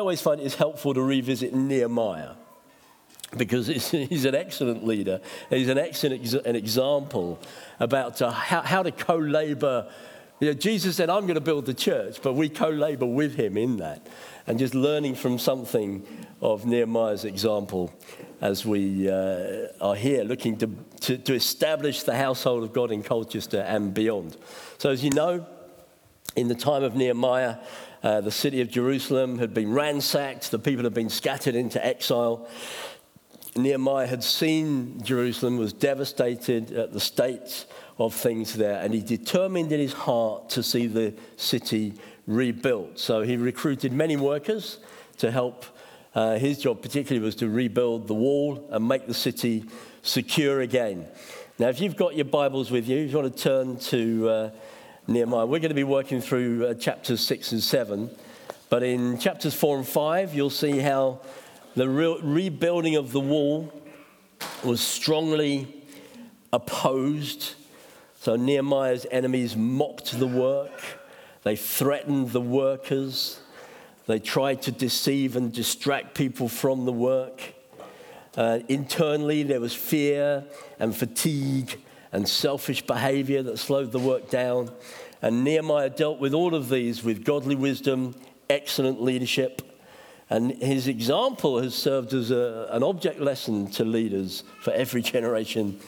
always find it's helpful to revisit Nehemiah because he's an excellent leader. He's an excellent an example about uh, how, how to co labor. You know, Jesus said, I'm going to build the church, but we co labor with him in that. And just learning from something of Nehemiah's example as we uh, are here looking to, to, to establish the household of God in Colchester and beyond. So, as you know, in the time of Nehemiah, uh, the city of Jerusalem had been ransacked, the people had been scattered into exile. Nehemiah had seen Jerusalem, was devastated at the state of things there, and he determined in his heart to see the city rebuilt. So he recruited many workers to help. Uh, his job, particularly, was to rebuild the wall and make the city secure again. Now, if you've got your Bibles with you, if you want to turn to uh, Nehemiah, we're going to be working through uh, chapters 6 and 7. But in chapters 4 and 5, you'll see how the re- rebuilding of the wall was strongly opposed. So Nehemiah's enemies mocked the work, they threatened the workers, they tried to deceive and distract people from the work. Uh, internally, there was fear and fatigue and selfish behavior that slowed the work down. And Nehemiah dealt with all of these with godly wisdom, excellent leadership, and his example has served as a, an object lesson to leaders for every generation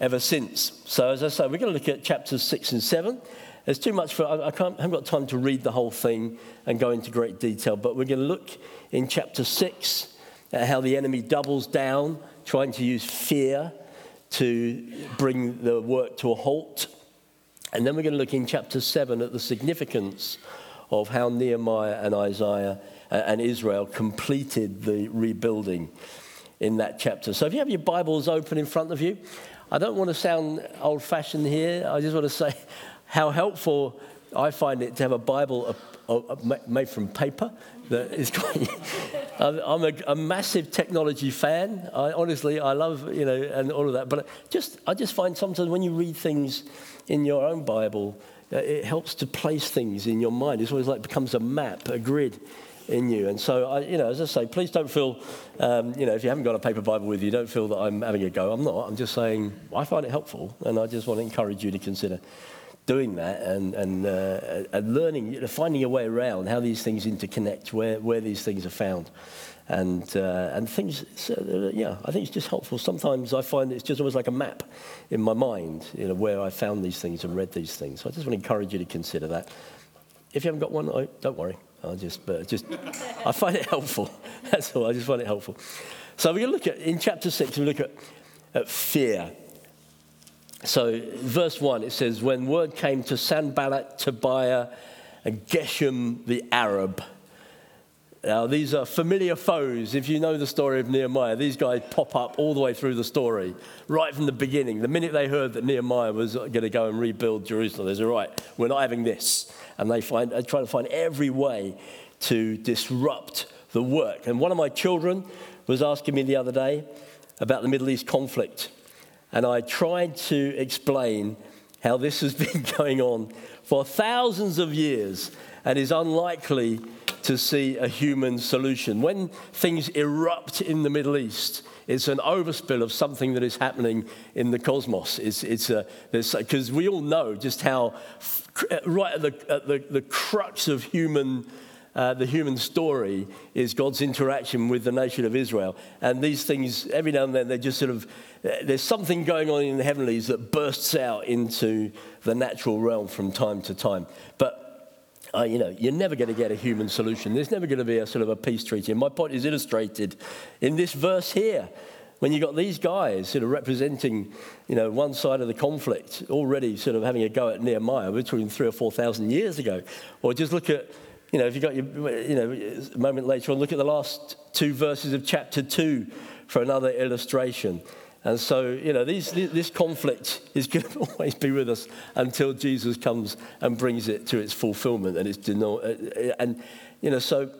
ever since. So, as I say, we're going to look at chapters six and seven. There's too much for, I, I, haven't got time to read the whole thing and go into great detail, but we're going to look in chapter six at how the enemy doubles down, trying to use fear to bring the work to a halt. And then we're going to look in chapter seven at the significance of how Nehemiah and Isaiah and Israel completed the rebuilding in that chapter. So if you have your Bibles open in front of you, I don't want to sound old fashioned here. I just want to say how helpful I find it to have a Bible made from paper. That is quite, I'm a, a, massive technology fan. I, honestly, I love, you know, and all of that. But just, I just find sometimes when you read things in your own Bible, it helps to place things in your mind. It's always like it becomes a map, a grid in you. And so, I, you know, as I say, please don't feel, um, you know, if you haven't got a paper Bible with you, don't feel that I'm having a go. I'm not. I'm just saying I find it helpful, and I just want to encourage you to consider doing that and, and, uh, and learning, finding a way around how these things interconnect, where, where these things are found. And, uh, and things, so, yeah, I think it's just helpful. Sometimes I find it's just almost like a map in my mind, you know, where I found these things and read these things. So I just want to encourage you to consider that. If you haven't got one, don't worry. I just, but just, I find it helpful. That's all. I just find it helpful. So we're going to look at in chapter six. We look at, at fear. So verse one, it says, when word came to Sanballat, Tobiah, and Geshem the Arab. Now, these are familiar foes. If you know the story of Nehemiah, these guys pop up all the way through the story, right from the beginning. The minute they heard that Nehemiah was going to go and rebuild Jerusalem, they said, right, we're not having this and they, find, they try to find every way to disrupt the work. And one of my children was asking me the other day about the Middle East conflict. And I tried to explain how this has been going on for thousands of years and is unlikely to see a human solution. When things erupt in the Middle East, it's an overspill of something that is happening in the cosmos. It's, it's because we all know just how, right at the, at the, the crux of human uh, the human story is God's interaction with the nation of Israel. And these things, every now and then, they're just sort of, there's something going on in the heavenlies that bursts out into the natural realm from time to time. But uh, you know, you're never going to get a human solution. There's never going to be a sort of a peace treaty. And my point is illustrated in this verse here. When you've got these guys sort of representing, you know, one side of the conflict, already sort of having a go at Nehemiah between three or four thousand years ago, or just look at, you know, if you've got your, you know, a moment later on, look at the last two verses of chapter two for another illustration. And so, you know, these, this conflict is going to always be with us until Jesus comes and brings it to its fulfillment. And it's deno- uh, uh, and you know, so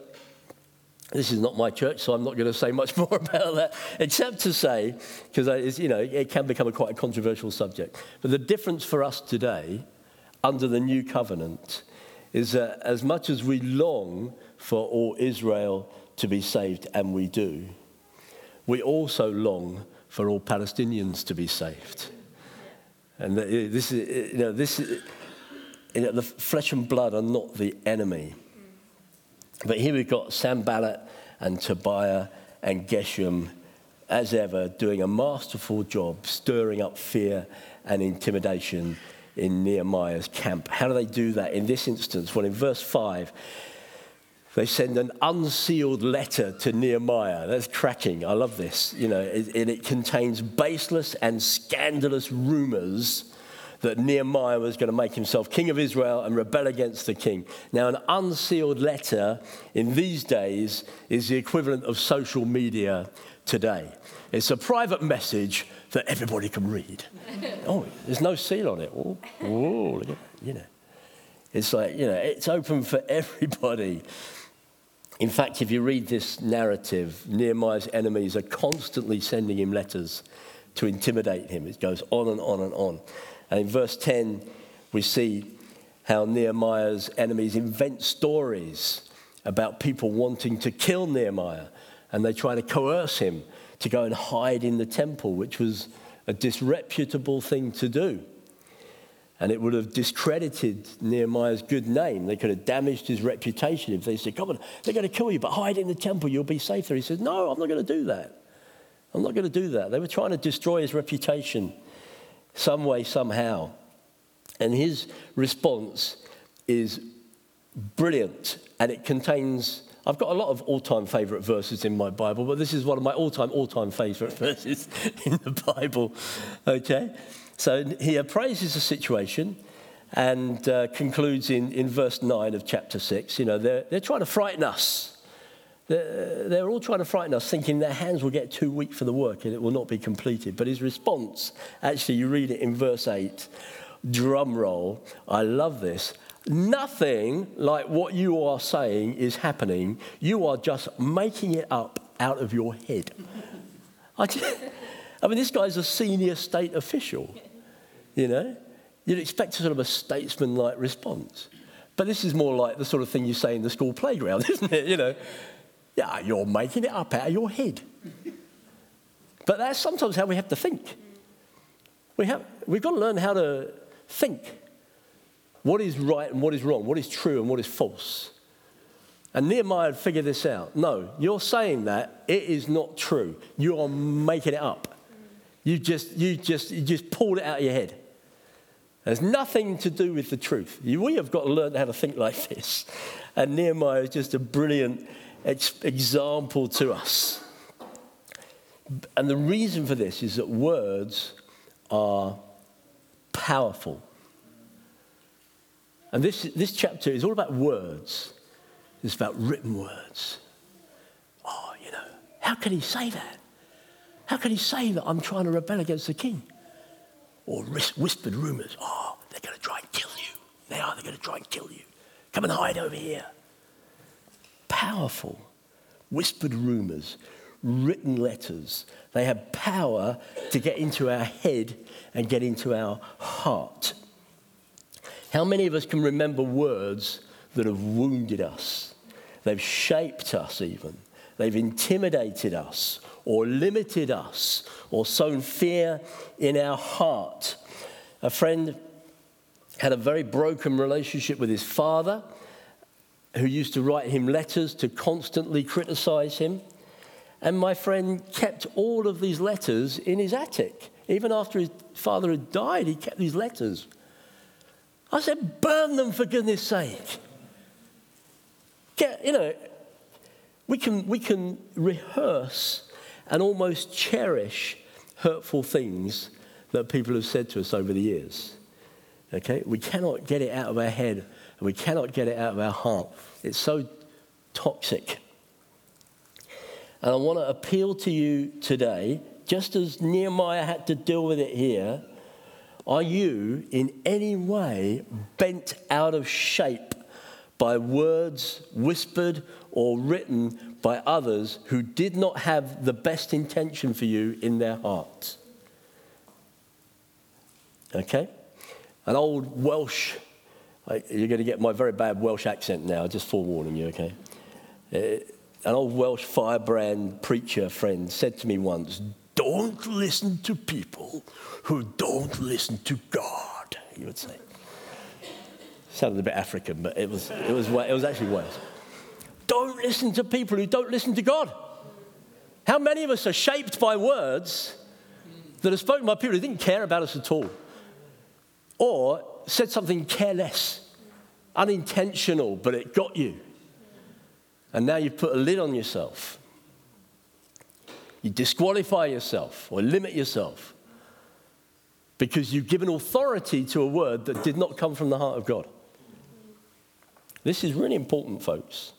this is not my church, so I'm not going to say much more about that, except to say, because you know, it can become a quite a controversial subject. But the difference for us today, under the new covenant, is that as much as we long for all Israel to be saved, and we do, we also long for all Palestinians to be saved. And uh, this is, uh, you know, this is, you know, the flesh and blood are not the enemy. But here we've got Sanballat and Tobiah and Geshem, as ever, doing a masterful job, stirring up fear and intimidation in Nehemiah's camp. How do they do that in this instance? Well, in verse 5, they send an unsealed letter to Nehemiah. That's cracking. I love this. You know, and it contains baseless and scandalous rumors that Nehemiah was going to make himself king of Israel and rebel against the king. Now, an unsealed letter in these days is the equivalent of social media today. It's a private message that everybody can read. oh, there's no seal on it. Oh, oh you know. It's like, you know, it's open for everybody. In fact, if you read this narrative, Nehemiah's enemies are constantly sending him letters to intimidate him. It goes on and on and on. And in verse 10, we see how Nehemiah's enemies invent stories about people wanting to kill Nehemiah, and they try to coerce him to go and hide in the temple, which was a disreputable thing to do. And it would have discredited Nehemiah's good name. They could have damaged his reputation if they said, Come on, they're going to kill you, but hide in the temple, you'll be safe there. He said, No, I'm not going to do that. I'm not going to do that. They were trying to destroy his reputation some way, somehow. And his response is brilliant, and it contains. I've got a lot of all time favourite verses in my Bible, but this is one of my all time, all time favourite verses in the Bible. Okay? So he appraises the situation and uh, concludes in, in verse 9 of chapter 6. You know, they're, they're trying to frighten us. They're, they're all trying to frighten us, thinking their hands will get too weak for the work and it will not be completed. But his response, actually, you read it in verse 8, drum roll. I love this. Nothing like what you are saying is happening. You are just making it up out of your head. I, just, I mean, this guy's a senior state official, you know? You'd expect a sort of a statesman like response. But this is more like the sort of thing you say in the school playground, isn't it? You know, yeah, you're making it up out of your head. But that's sometimes how we have to think. We have, we've got to learn how to think what is right and what is wrong, what is true and what is false. And Nehemiah had figured this out. No, you're saying that it is not true. You are making it up. You just, you just, you just pulled it out of your head. There's nothing to do with the truth. We have got to learn how to think like this. And Nehemiah is just a brilliant example to us. And the reason for this is that words are powerful. And this, this chapter is all about words, it's about written words. Oh, you know, how can he say that? How can he say that I'm trying to rebel against the king? Or whispered rumors. Oh, they're going to try and kill you. They are, they're going to try and kill you. Come and hide over here powerful. Whispered rumors, written letters. They have power to get into our head and get into our heart. How many of us can remember words that have wounded us? They've shaped us, even. They've intimidated us, or limited us, or sown fear in our heart. A friend had a very broken relationship with his father who used to write him letters to constantly criticize him. And my friend kept all of these letters in his attic. Even after his father had died, he kept these letters. I said, burn them for goodness sake. Get, you know, we can, we can rehearse and almost cherish hurtful things that people have said to us over the years. Okay? We cannot get it out of our head and we cannot get it out of our heart. It's so toxic. And I want to appeal to you today, just as Nehemiah had to deal with it here. Are you in any way bent out of shape by words whispered or written by others who did not have the best intention for you in their hearts? Okay? An old Welsh, you're going to get my very bad Welsh accent now, just forewarning you, okay? Uh, an old Welsh firebrand preacher friend said to me once, Don't listen to people who don't listen to God, he would say. Sounded a bit African, but it was, it was, it was actually Welsh. Don't listen to people who don't listen to God. How many of us are shaped by words that are spoken by people who didn't care about us at all? Or said something careless, unintentional, but it got you. And now you've put a lid on yourself. You disqualify yourself or limit yourself because you've given authority to a word that did not come from the heart of God. This is really important, folks.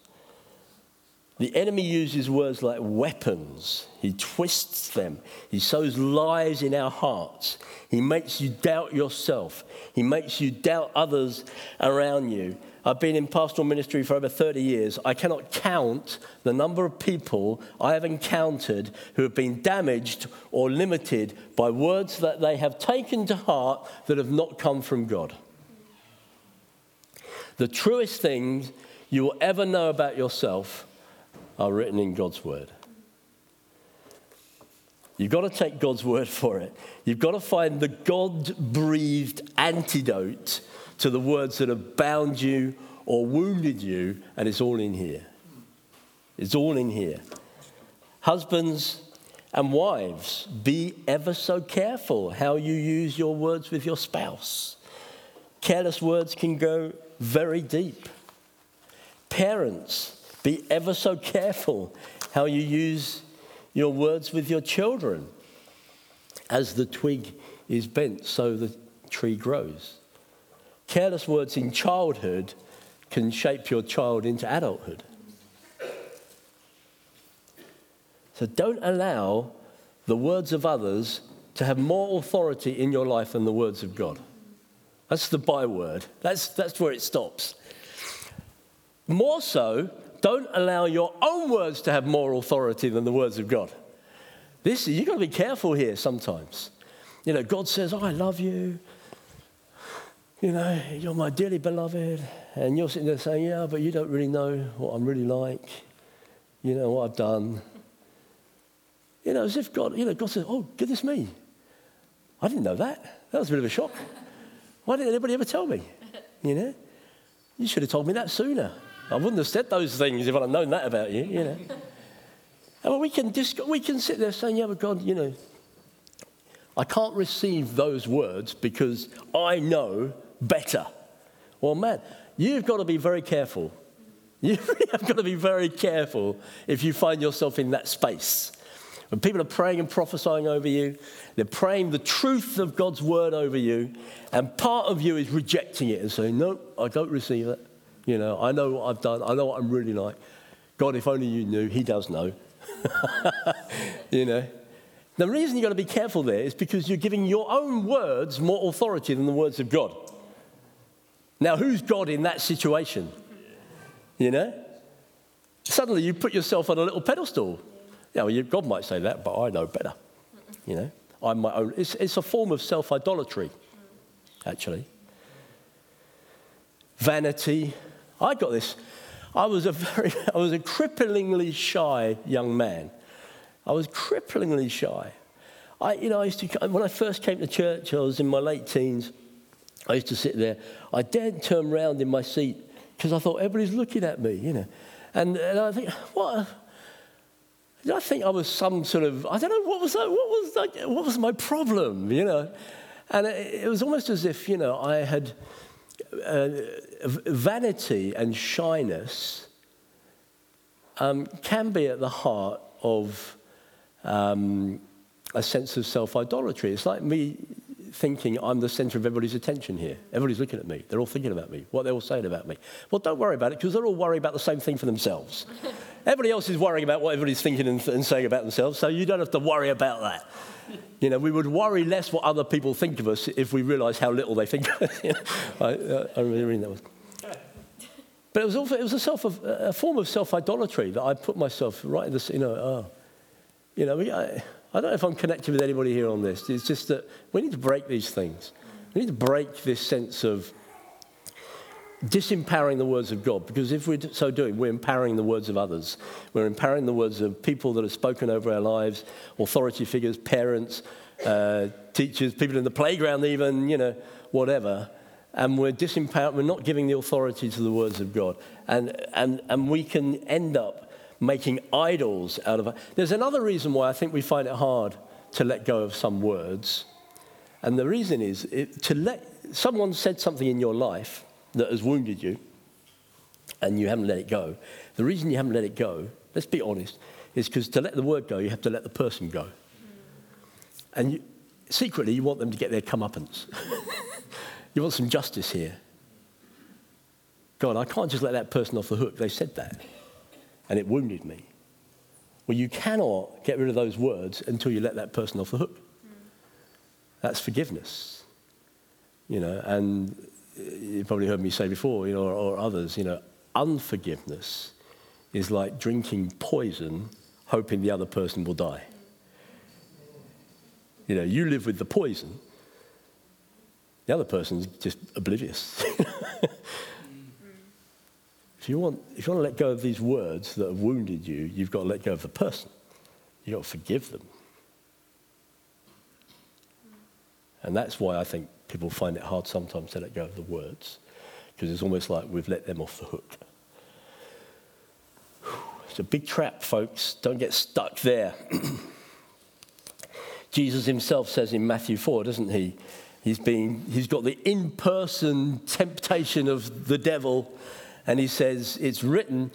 The enemy uses words like weapons. He twists them. He sows lies in our hearts. He makes you doubt yourself. He makes you doubt others around you. I've been in pastoral ministry for over 30 years. I cannot count the number of people I have encountered who have been damaged or limited by words that they have taken to heart that have not come from God. The truest things you will ever know about yourself are written in God's word. You've got to take God's word for it. You've got to find the God breathed antidote to the words that have bound you or wounded you, and it's all in here. It's all in here. Husbands and wives, be ever so careful how you use your words with your spouse. Careless words can go very deep. Parents, be ever so careful how you use your words with your children. As the twig is bent, so the tree grows. Careless words in childhood can shape your child into adulthood. So don't allow the words of others to have more authority in your life than the words of God. That's the byword. That's, that's where it stops. More so, don't allow your own words to have more authority than the words of God. This, you've got to be careful here sometimes. You know, God says, oh, I love you. You know, you're my dearly beloved. And you're sitting there saying, yeah, but you don't really know what I'm really like. You know, what I've done. You know, as if God, you know, God says, oh, goodness me. I didn't know that. That was a bit of a shock. Why didn't anybody ever tell me? You know? You should have told me that sooner. I wouldn't have said those things if I'd known that about you, you know. And we can, dis- we can sit there saying, yeah, but God, you know, I can't receive those words because I know better. Well, man, you've got to be very careful. You've got to be very careful if you find yourself in that space. When people are praying and prophesying over you, they're praying the truth of God's word over you, and part of you is rejecting it and saying, No, I don't receive it. You know, I know what I've done. I know what I'm really like. God, if only you knew. He does know. you know. The reason you've got to be careful there is because you're giving your own words more authority than the words of God. Now, who's God in that situation? You know? Suddenly you put yourself on a little pedestal. Yeah, well, God might say that, but I know better. You know? I'm my own. It's, it's a form of self idolatry, actually. Vanity, I got this. I was a very, I was a cripplingly shy young man. I was cripplingly shy. I, you know, I used to, when I first came to church, I was in my late teens. I used to sit there. I daren't turn around in my seat because I thought everybody's looking at me, you know. And, and I think, what? I think I was some sort of, I don't know, what was that? What was that? What was my problem, you know? And it, it was almost as if, you know, I had, uh, vanity and shyness um, can be at the heart of um, a sense of self idolatry. It's like me thinking I'm the center of everybody's attention here. Everybody's looking at me. They're all thinking about me, what they're all saying about me. Well, don't worry about it because they're all worried about the same thing for themselves. Everybody else is worrying about what everybody's thinking and, and saying about themselves, so you don't have to worry about that. You know, we would worry less what other people think of us if we realised how little they think of us. I, uh, I remember reading that one. But it was, also, it was a, self of, a form of self idolatry that I put myself right in this, you know, oh, you know, I, I don't know if I'm connected with anybody here on this. It's just that we need to break these things. We need to break this sense of disempowering the words of God, because if we're so doing, we're empowering the words of others. We're empowering the words of people that have spoken over our lives, authority figures, parents, uh, teachers, people in the playground, even, you know, whatever. And we're disempowering, we're not giving the authority to the words of God. And, and, and we can end up making idols out of. There's another reason why I think we find it hard to let go of some words. And the reason is it, to let someone said something in your life that has wounded you and you haven't let it go. The reason you haven't let it go, let's be honest, is because to let the word go, you have to let the person go. And you, secretly, you want them to get their comeuppance. you want some justice here. God, I can't just let that person off the hook. They said that, and it wounded me. Well, you cannot get rid of those words until you let that person off the hook. That's forgiveness. You know, and you've probably heard me say before, you know, or, or others, you know, unforgiveness is like drinking poison, hoping the other person will die. You know, you live with the poison, the other person's just oblivious. if, you want, if you want to let go of these words that have wounded you, you've got to let go of the person. You've got to forgive them. And that's why I think people find it hard sometimes to let go of the words, because it's almost like we've let them off the hook. It's a big trap, folks. Don't get stuck there. Jesus himself says in Matthew 4, doesn't he? He's, been, he's got the in person temptation of the devil, and he says, It's written,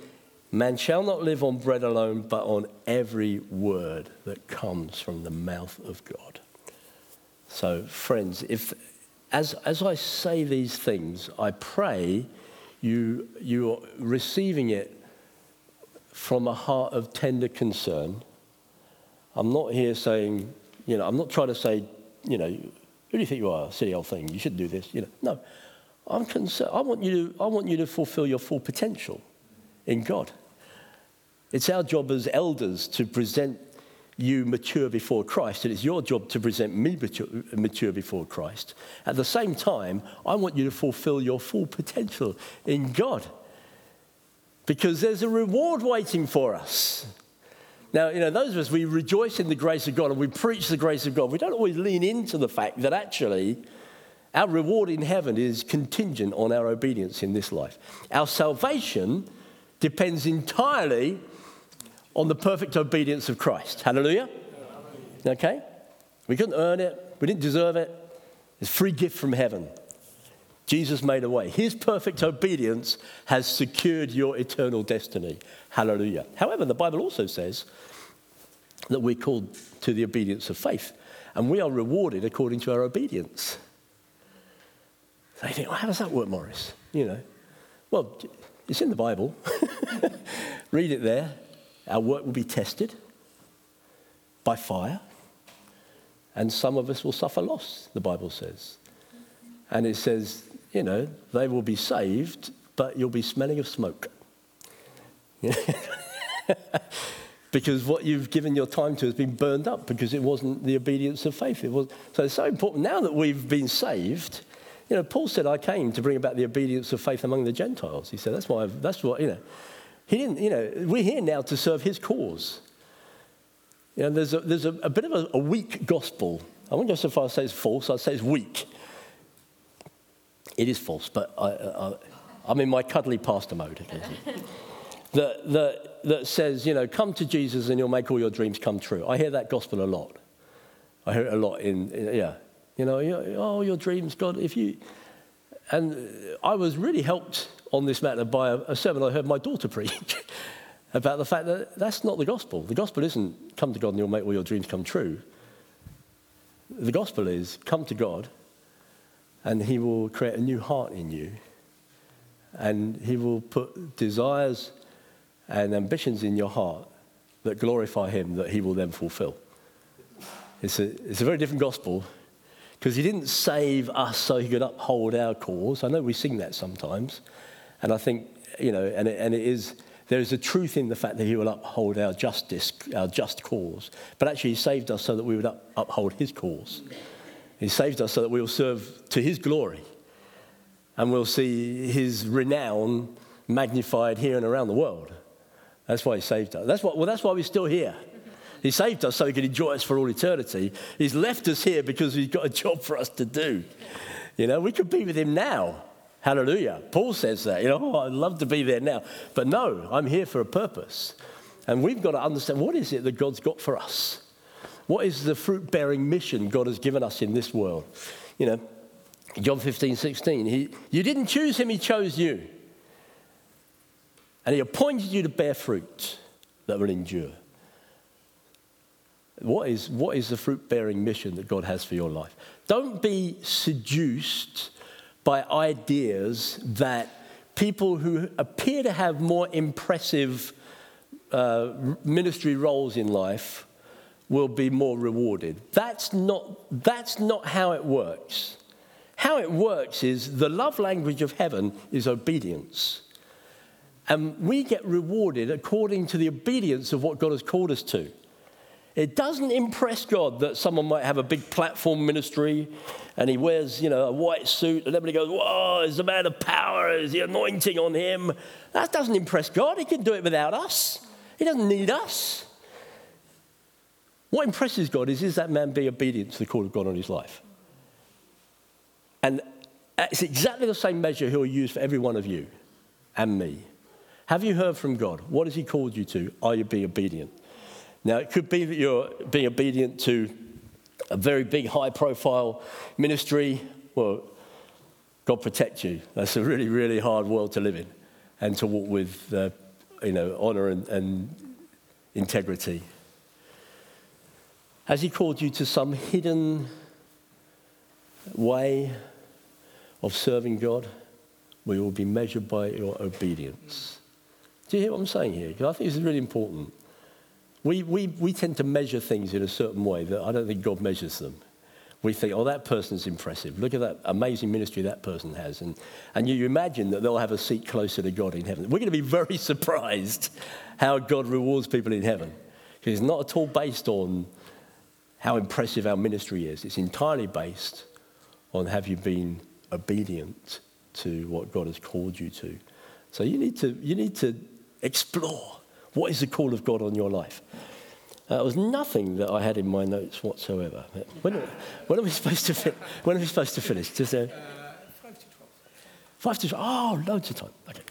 Man shall not live on bread alone, but on every word that comes from the mouth of God. So, friends, if as, as I say these things, I pray you, you're receiving it from a heart of tender concern. I'm not here saying, you know, I'm not trying to say, you know, who do you think you are? Silly old thing. You should do this. You know, no. I'm concerned. I want you to, I want you to fulfill your full potential in God. It's our job as elders to present you mature before Christ, and it's your job to present me mature, mature before Christ. At the same time, I want you to fulfill your full potential in God because there's a reward waiting for us. Now, you know, those of us, we rejoice in the grace of God and we preach the grace of God. We don't always lean into the fact that actually our reward in heaven is contingent on our obedience in this life. Our salvation depends entirely on the perfect obedience of Christ. Hallelujah? Okay? We couldn't earn it, we didn't deserve it. It's a free gift from heaven. Jesus made a way. His perfect obedience has secured your eternal destiny. Hallelujah. However, the Bible also says that we're called to the obedience of faith, and we are rewarded according to our obedience. You think, well, how does that work, Morris? You know, well, it's in the Bible. Read it there. Our work will be tested by fire, and some of us will suffer loss, the Bible says. And it says, you know, they will be saved, but you'll be smelling of smoke. because what you've given your time to has been burned up because it wasn't the obedience of faith. It was, so it's so important. Now that we've been saved, you know, Paul said, I came to bring about the obedience of faith among the Gentiles. He said, that's why, I've, that's what, you know. He didn't, you know, we're here now to serve his cause. You know, there's a, there's a, a bit of a, a, weak gospel. I won't go so far as to say it's false, I'd say it's weak. It is false, but I, am in my cuddly pastor mode. that, that, that says, you know, come to Jesus and you'll make all your dreams come true. I hear that gospel a lot. I hear it a lot in, in yeah. You know, oh, your dreams, God, if you. And I was really helped on this matter by a, a sermon I heard my daughter preach about the fact that that's not the gospel. The gospel isn't come to God and you'll make all your dreams come true. The gospel is come to God and he will create a new heart in you and he will put desires and ambitions in your heart that glorify him that he will then fulfill. It's a, it's a very different gospel because he didn't save us so he could uphold our cause. I know we sing that sometimes. And I think, you know, and it, and it is, there is a truth in the fact that he will uphold our justice, our just cause. But actually, he saved us so that we would up, uphold his cause. He saved us so that we will serve to his glory. and we'll see his renown magnified here and around the world. That's why he saved us. That's why, well, that's why we're still here. He saved us so he could enjoy us for all eternity. He's left us here because he's got a job for us to do. You know, we could be with him now. Hallelujah. Paul says that. You know, oh, I'd love to be there now. But no, I'm here for a purpose. And we've got to understand what is it that God's got for us? What is the fruit bearing mission God has given us in this world? You know, John 15, 16. He, you didn't choose him, he chose you. And he appointed you to bear fruit that will endure. What is, what is the fruit bearing mission that God has for your life? Don't be seduced by ideas that people who appear to have more impressive uh, ministry roles in life will be more rewarded. That's not, that's not how it works. How it works is the love language of heaven is obedience. And we get rewarded according to the obedience of what God has called us to. It doesn't impress God that someone might have a big platform ministry and he wears, you know, a white suit and everybody goes, whoa, is a man of power, is the anointing on him. That doesn't impress God. He can do it without us. He doesn't need us. What impresses God is, is that man be obedient to the call of God on his life? And it's exactly the same measure he'll use for every one of you and me. Have you heard from God? What has he called you to? Are you being obedient? Now, it could be that you're being obedient to a very big, high profile ministry. Well, God protect you. That's a really, really hard world to live in and to walk with, uh, you know, honor and, and integrity. Has He called you to some hidden way of serving God? We will be measured by your obedience. Do you hear what I'm saying here? Because I think this is really important. We, we, we tend to measure things in a certain way that I don't think God measures them. We think, oh, that person's impressive. Look at that amazing ministry that person has. And, and you imagine that they'll have a seat closer to God in heaven. We're going to be very surprised how God rewards people in heaven. Because it's not at all based on how impressive our ministry is, it's entirely based on have you been obedient to what God has called you to. So you need to, you need to explore what is the call of God on your life? Uh, it was nothing that I had in my notes whatsoever. When, when are we supposed to fin- When are we supposed to finish? Just, uh, uh, five to twelve. Five to twelve. Oh, loads of time. Okay.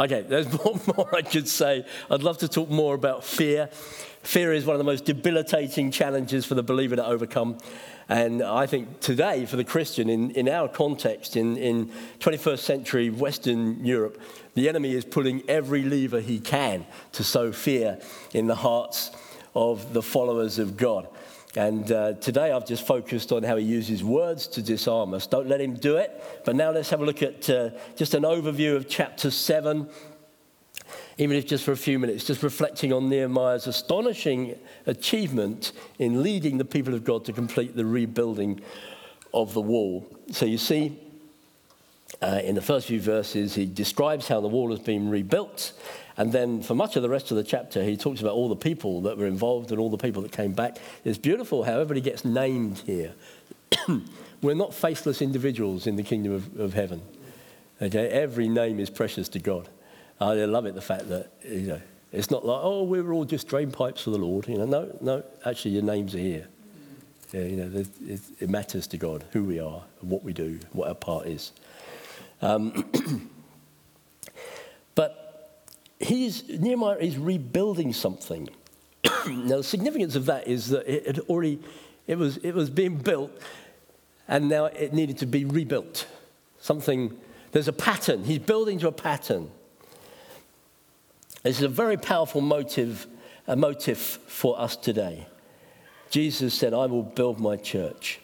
Okay, there's more, more I could say. I'd love to talk more about fear. Fear is one of the most debilitating challenges for the believer to overcome. And I think today, for the Christian, in, in our context, in, in 21st century Western Europe, the enemy is pulling every lever he can to sow fear in the hearts of the followers of God. And uh, today I've just focused on how he uses words to disarm us. Don't let him do it. But now let's have a look at uh, just an overview of chapter 7 even if just for a few minutes, just reflecting on Nehemiah's astonishing achievement in leading the people of God to complete the rebuilding of the wall. So you see, uh, in the first few verses, he describes how the wall has been rebuilt. And then for much of the rest of the chapter, he talks about all the people that were involved and all the people that came back. It's beautiful how everybody gets named here. We're not faceless individuals in the kingdom of, of heaven. Okay? Every name is precious to God. I love it, the fact that, you know, it's not like, oh, we were all just drain pipes for the Lord. You know, no, no, actually, your names are here. Yeah, you know, it, it matters to God who we are, what we do, what our part is. Um, he's, Nehemiah is rebuilding something. now, the significance of that is that it had already, it was, it was being built, and now it needed to be rebuilt. Something, there's a pattern. He's building to a pattern. This is a very powerful motive, a motive for us today. Jesus said, I will build my church.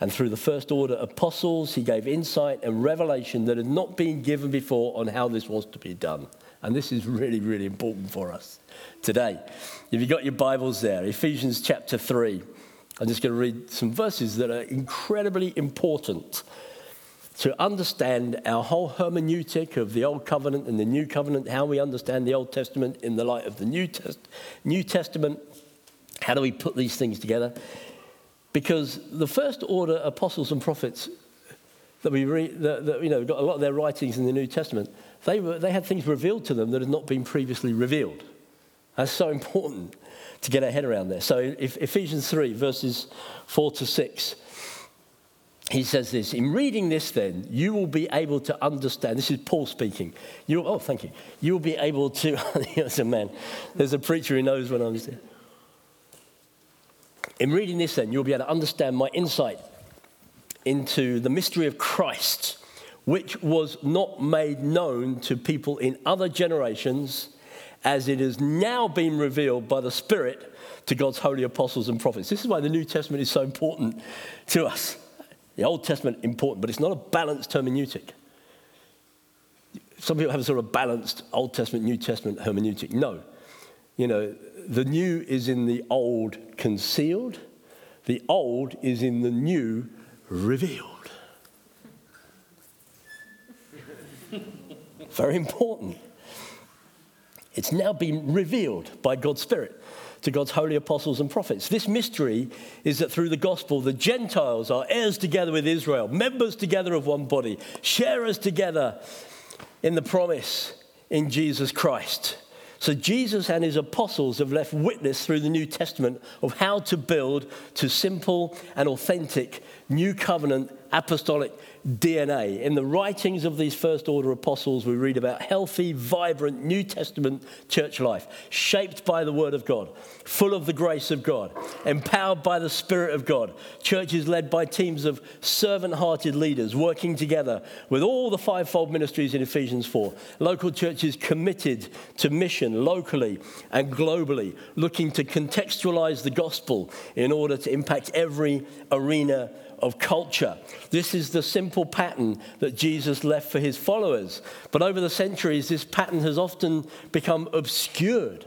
And through the first order apostles, he gave insight and revelation that had not been given before on how this was to be done. And this is really, really important for us today. If you've got your Bibles there, Ephesians chapter 3, I'm just going to read some verses that are incredibly important to understand our whole hermeneutic of the Old Covenant and the New Covenant, how we understand the Old Testament in the light of the New, Test- New Testament. How do we put these things together? Because the first order apostles and prophets that we read, that, that, you know, got a lot of their writings in the New Testament, they, were, they had things revealed to them that had not been previously revealed. That's so important to get our head around there. So, Ephesians 3, verses 4 to 6, he says this In reading this, then, you will be able to understand. This is Paul speaking. You, oh, thank you. You will be able to. there's a man. There's a preacher who knows when I'm there. In reading this, then, you'll be able to understand my insight into the mystery of Christ, which was not made known to people in other generations, as it has now been revealed by the Spirit to God's holy apostles and prophets. This is why the New Testament is so important to us. The Old Testament important, but it's not a balanced hermeneutic. Some people have a sort of balanced Old Testament, New Testament hermeneutic. No. You know, the new is in the old concealed, the old is in the new revealed. Very important. It's now been revealed by God's Spirit to God's holy apostles and prophets. This mystery is that through the gospel, the Gentiles are heirs together with Israel, members together of one body, sharers together in the promise in Jesus Christ. So, Jesus and his apostles have left witness through the New Testament of how to build to simple and authentic new covenant apostolic DNA. In the writings of these first order apostles, we read about healthy, vibrant New Testament church life, shaped by the Word of God, full of the grace of God, empowered by the Spirit of God. Churches led by teams of servant hearted leaders working together with all the fivefold ministries in Ephesians 4. Local churches committed to mission locally and globally, looking to contextualize the gospel in order to impact every arena of culture. This is the simple pattern that Jesus left for his followers. But over the centuries, this pattern has often become obscured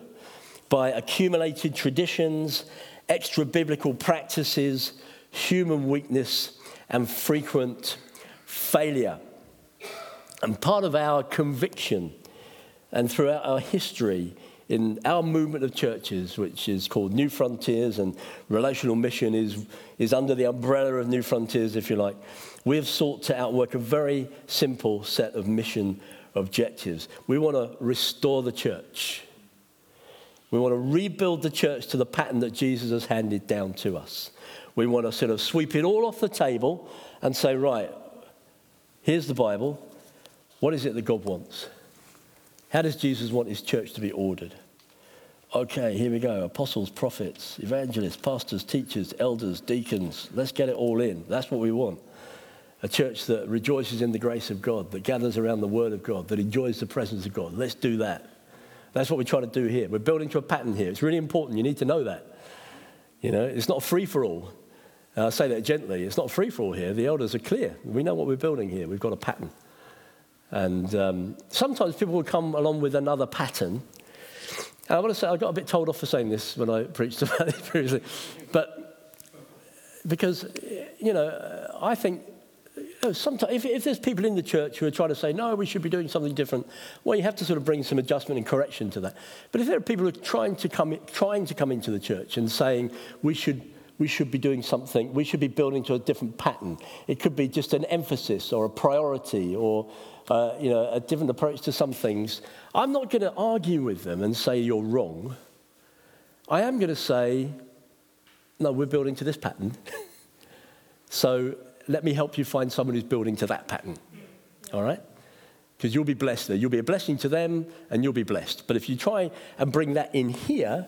by accumulated traditions, extra biblical practices, human weakness, and frequent failure. And part of our conviction and throughout our history in our movement of churches, which is called Newfrontiers, and relational mission is, is under the umbrella of Newfrontiers, if you like, we have sought to outwork a very simple set of mission objectives. We want to restore the church. We want to rebuild the church to the pattern that Jesus has handed down to us. We want to sort of sweep it all off the table and say, right, here's the Bible. What is it that God wants? How does Jesus want his church to be ordered? Okay, here we go. Apostles, prophets, evangelists, pastors, teachers, elders, deacons. Let's get it all in. That's what we want. A church that rejoices in the grace of God, that gathers around the word of God, that enjoys the presence of God. Let's do that. That's what we're trying to do here. We're building to a pattern here. It's really important. You need to know that. You know, it's not free for all. I say that gently. It's not free for all here. The elders are clear. We know what we're building here. We've got a pattern. And um, sometimes people will come along with another pattern. And I want to say, I got a bit told off for saying this when I preached about it previously. But because, you know, I think sometimes if, if, there's people in the church who are trying to say, no, we should be doing something different, well, you have to sort of bring some adjustment and correction to that. But if there are people who are trying to come, trying to come into the church and saying we should we should be doing something, we should be building to a different pattern. It could be just an emphasis or a priority or uh, you know, a different approach to some things. I'm not going to argue with them and say you're wrong. I am going to say, no, we're building to this pattern. so let me help you find someone who's building to that pattern. All right? Because you'll be blessed there. You'll be a blessing to them and you'll be blessed. But if you try and bring that in here,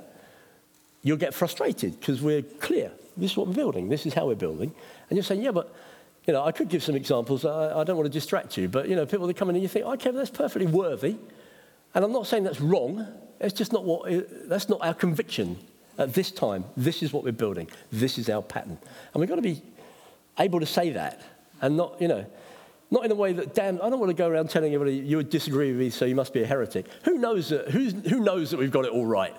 you'll get frustrated because we're clear. This is what we're building. This is how we're building. And you're saying, yeah, but you know, I could give some examples. I, I don't want to distract you, but you know, people that come in and you think, okay, that's perfectly worthy. And I'm not saying that's wrong. It's just not what, that's not our conviction at this time. This is what we're building. This is our pattern. And we've got to be able to say that and not, you know, not in a way that, damn, I don't want to go around telling everybody you would disagree with me, so you must be a heretic. Who knows that, who knows that we've got it all right?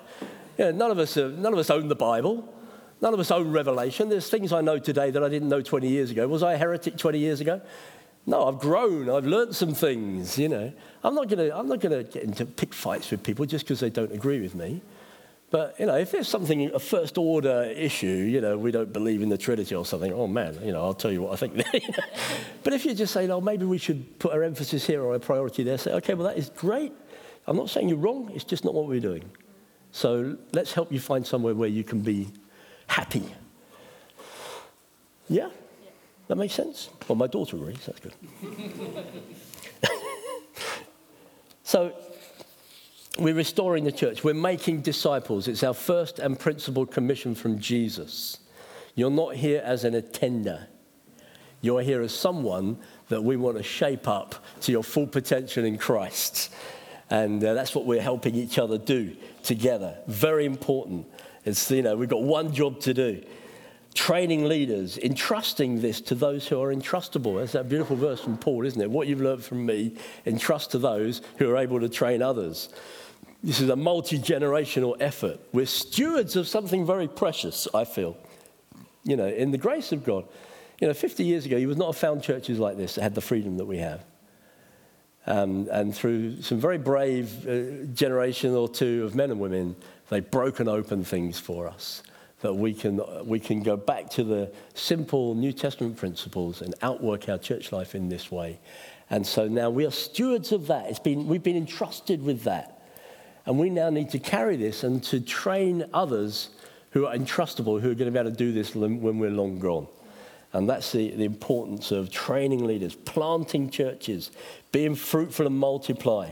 You know, none, of us, uh, none of us own the Bible. None of us own revelation. There's things I know today that I didn't know 20 years ago. Was I a heretic 20 years ago? No, I've grown. I've learned some things, you know. I'm not going to get into pick fights with people just because they don't agree with me. But, you know, if there's something, a first order issue, you know, we don't believe in the Trinity or something, oh man, you know, I'll tell you what I think but if you just say, oh, maybe we should put our emphasis here or our priority there, say, okay, well, that is great. I'm not saying you're wrong, it's just not what we're doing. So let's help you find somewhere where you can be happy. Yeah? That makes sense? Well, my daughter agrees, that's good. so, we're restoring the church. We're making disciples. It's our first and principal commission from Jesus. You're not here as an attender. You're here as someone that we want to shape up to your full potential in Christ. And uh, that's what we're helping each other do together. Very important. It's, you know, we've got one job to do training leaders, entrusting this to those who are entrustable. That's that beautiful verse from Paul, isn't it? What you've learned from me, entrust to those who are able to train others. This is a multi generational effort. We're stewards of something very precious, I feel, you know, in the grace of God. You know, 50 years ago, you would not have found churches like this that had the freedom that we have. Um, and through some very brave uh, generation or two of men and women, they've broken open things for us that we can, we can go back to the simple New Testament principles and outwork our church life in this way. And so now we are stewards of that. It's been, we've been entrusted with that. And we now need to carry this and to train others who are entrustable, who are going to be able to do this when we're long gone. And that's the, the importance of training leaders, planting churches, being fruitful and multiply,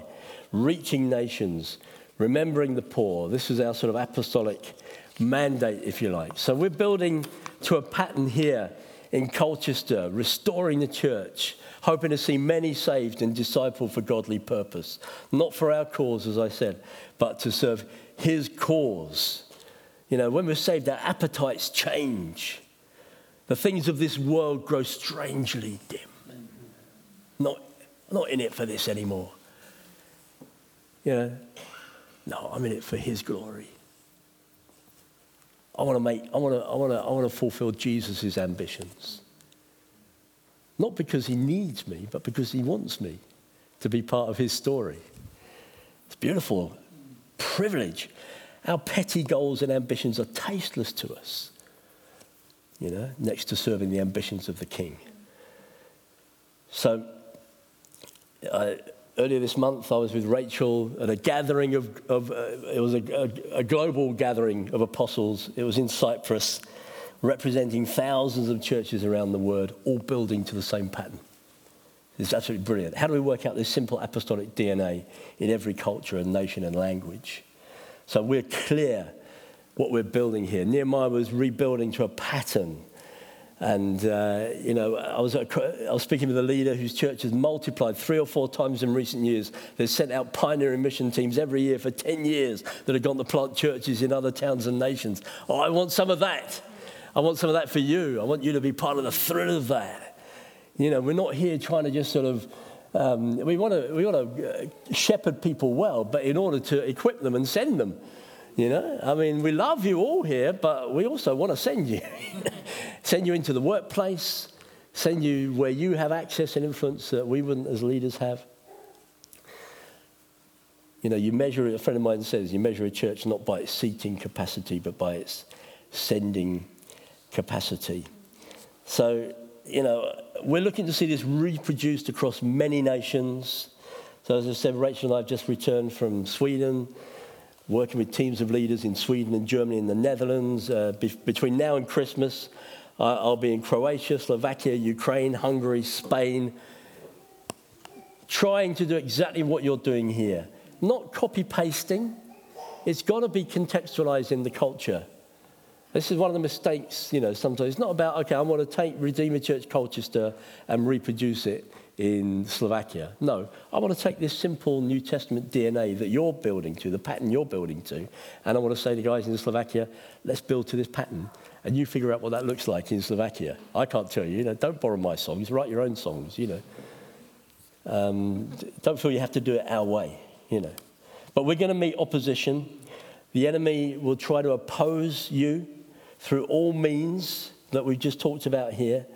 reaching nations, remembering the poor. This is our sort of apostolic mandate, if you like. So we're building to a pattern here in Colchester, restoring the church, hoping to see many saved and discipled for godly purpose. Not for our cause, as I said, but to serve his cause. You know, when we're saved, our appetites change. The things of this world grow strangely dim. Not, not in it for this anymore. You know, no, I'm in it for his glory. I want to make, I want to, I want to, I want to fulfill Jesus' ambitions. Not because he needs me, but because he wants me to be part of his story. It's beautiful. Privilege. Our petty goals and ambitions are tasteless to us, you know, next to serving the ambitions of the king. So, I, earlier this month, I was with Rachel at a gathering of, of uh, it was a, a, a, global gathering of apostles. It was in Cyprus, representing thousands of churches around the world, all building to the same pattern. It's absolutely brilliant. How do we work out this simple apostolic DNA in every culture and nation and language? So we're clear what we're building here. Nehemiah was rebuilding to a pattern and, uh, you know, I was, I was speaking with a leader whose church has multiplied three or four times in recent years. They've sent out pioneering mission teams every year for 10 years that have gone to plant churches in other towns and nations. Oh, I want some of that. I want some of that for you. I want you to be part of the thrill of that. You know, we're not here trying to just sort of, um, we want to we want to uh, shepherd people well, but in order to equip them and send them. You know, I mean, we love you all here, but we also want to send you. send you into the workplace, send you where you have access and influence that we wouldn't as leaders have. You know, you measure, a friend of mine says, you measure a church not by its seating capacity, but by its sending capacity. So, you know, we're looking to see this reproduced across many nations. So, as I said, Rachel and I have just returned from Sweden working with teams of leaders in Sweden and Germany and the Netherlands. Uh, be- between now and Christmas, uh, I'll be in Croatia, Slovakia, Ukraine, Hungary, Spain, trying to do exactly what you're doing here. Not copy pasting, it's got to be contextualized in the culture. This is one of the mistakes, you know, sometimes. It's not about, okay, I want to take Redeemer Church Colchester and reproduce it in Slovakia. No, I want to take this simple New Testament DNA that you're building to, the pattern you're building to, and I want to say to guys in Slovakia, let's build to this pattern. And you figure out what that looks like in Slovakia. I can't tell you, you know, don't borrow my songs, write your own songs, you know. Um, don't feel you have to do it our way, you know. But we're going to meet opposition. The enemy will try to oppose you through all means that we've just talked about here.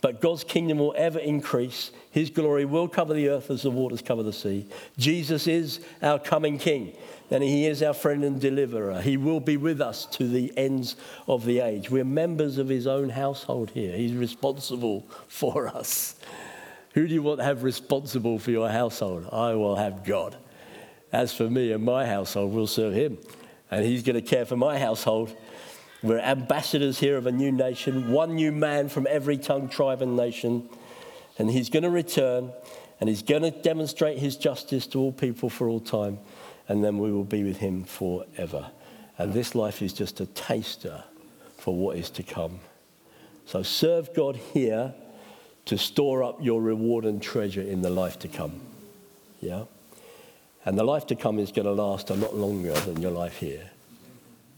But God's kingdom will ever increase. His glory will cover the earth as the waters cover the sea. Jesus is our coming King, and He is our friend and deliverer. He will be with us to the ends of the age. We're members of His own household here. He's responsible for us. Who do you want to have responsible for your household? I will have God. As for me and my household, we'll serve Him, and He's going to care for my household. We're ambassadors here of a new nation, one new man from every tongue, tribe, and nation. And he's going to return and he's going to demonstrate his justice to all people for all time. And then we will be with him forever. And this life is just a taster for what is to come. So serve God here to store up your reward and treasure in the life to come. Yeah? And the life to come is going to last a lot longer than your life here.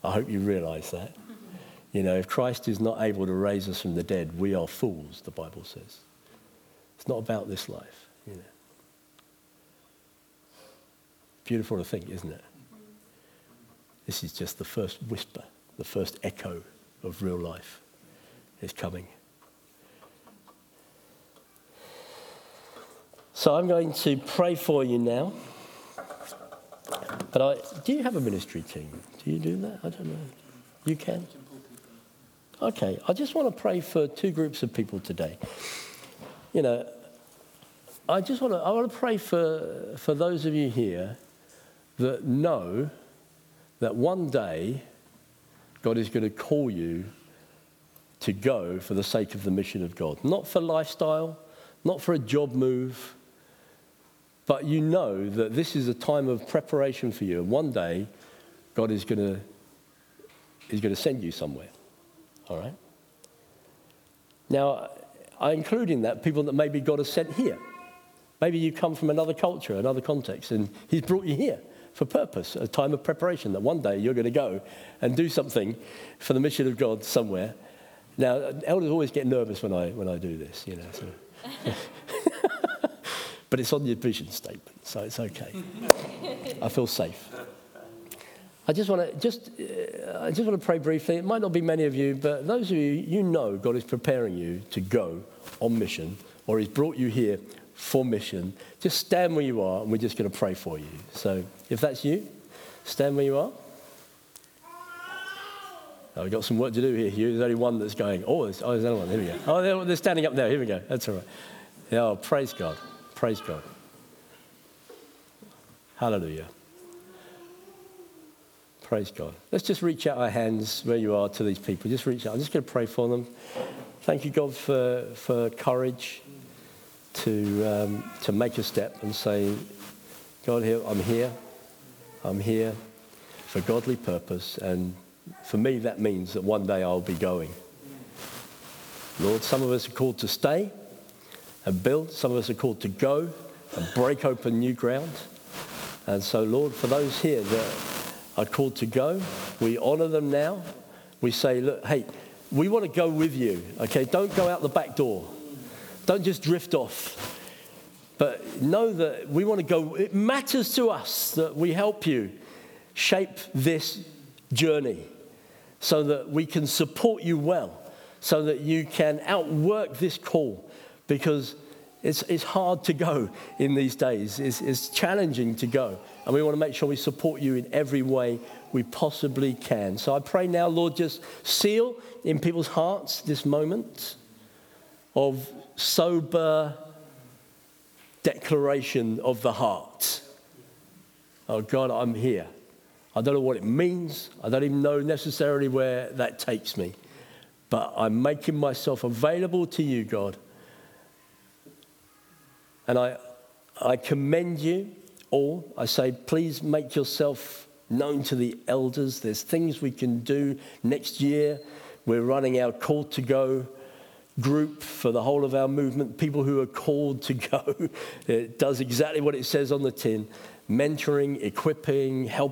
I hope you realize that. You know, if Christ is not able to raise us from the dead, we are fools, the Bible says. It's not about this life, you know. Beautiful to think, isn't it? This is just the first whisper, the first echo of real life is coming. So I'm going to pray for you now. But I, do you have a ministry team? Do you do that? I don't know. You can? Okay, I just want to pray for two groups of people today. You know, I just want to, I want to pray for, for those of you here that know that one day God is going to call you to go for the sake of the mission of God. Not for lifestyle, not for a job move, but you know that this is a time of preparation for you. And one day, God is going to, is going to send you somewhere. All right? Now, I include in that people that maybe God has sent here. Maybe you come from another culture, another context, and He's brought you here for purpose, a time of preparation that one day you're going to go and do something for the mission of God somewhere. Now, elders always get nervous when I, when I do this, you know. So. but it's on your vision statement, so it's okay. I feel safe. I just want to just uh, I just want to pray briefly. It might not be many of you, but those of you you know God is preparing you to go on mission, or He's brought you here for mission. Just stand where you are, and we're just going to pray for you. So if that's you, stand where you are. Oh, we've got some work to do here, Hugh. There's only one that's going. Oh, there's, oh, there's another one. Here we go. Oh, they're, standing up there. Here we go. That's all right. Oh, praise God. Praise God. Hallelujah. Praise God. Let's just reach out our hands where you are to these people. Just reach out. I'm just going to pray for them. Thank you, God, for, for courage to, um, to make a step and say, God, here, I'm here. I'm here for godly purpose. And for me, that means that one day I'll be going. Lord, some of us are called to stay and build. Some of us are called to go and break open new ground. And so, Lord, for those here that are called to go. We honor them now. We say, look, hey, we want to go with you, okay? Don't go out the back door. Don't just drift off. But know that we want to go. It matters to us that we help you shape this journey so that we can support you well, so that you can outwork this call because it's, it's hard to go in these days. It's, it's challenging to go. And we want to make sure we support you in every way we possibly can. So I pray now, Lord, just seal in people's hearts this moment of sober declaration of the heart. Oh, God, I'm here. I don't know what it means. I don't even know necessarily where that takes me. But I'm making myself available to you, God. And I, I commend you all. I say, please make yourself known to the elders. There's things we can do next year. We're running our call to go group for the whole of our movement, people who are called to go. It does exactly what it says on the tin mentoring, equipping, helping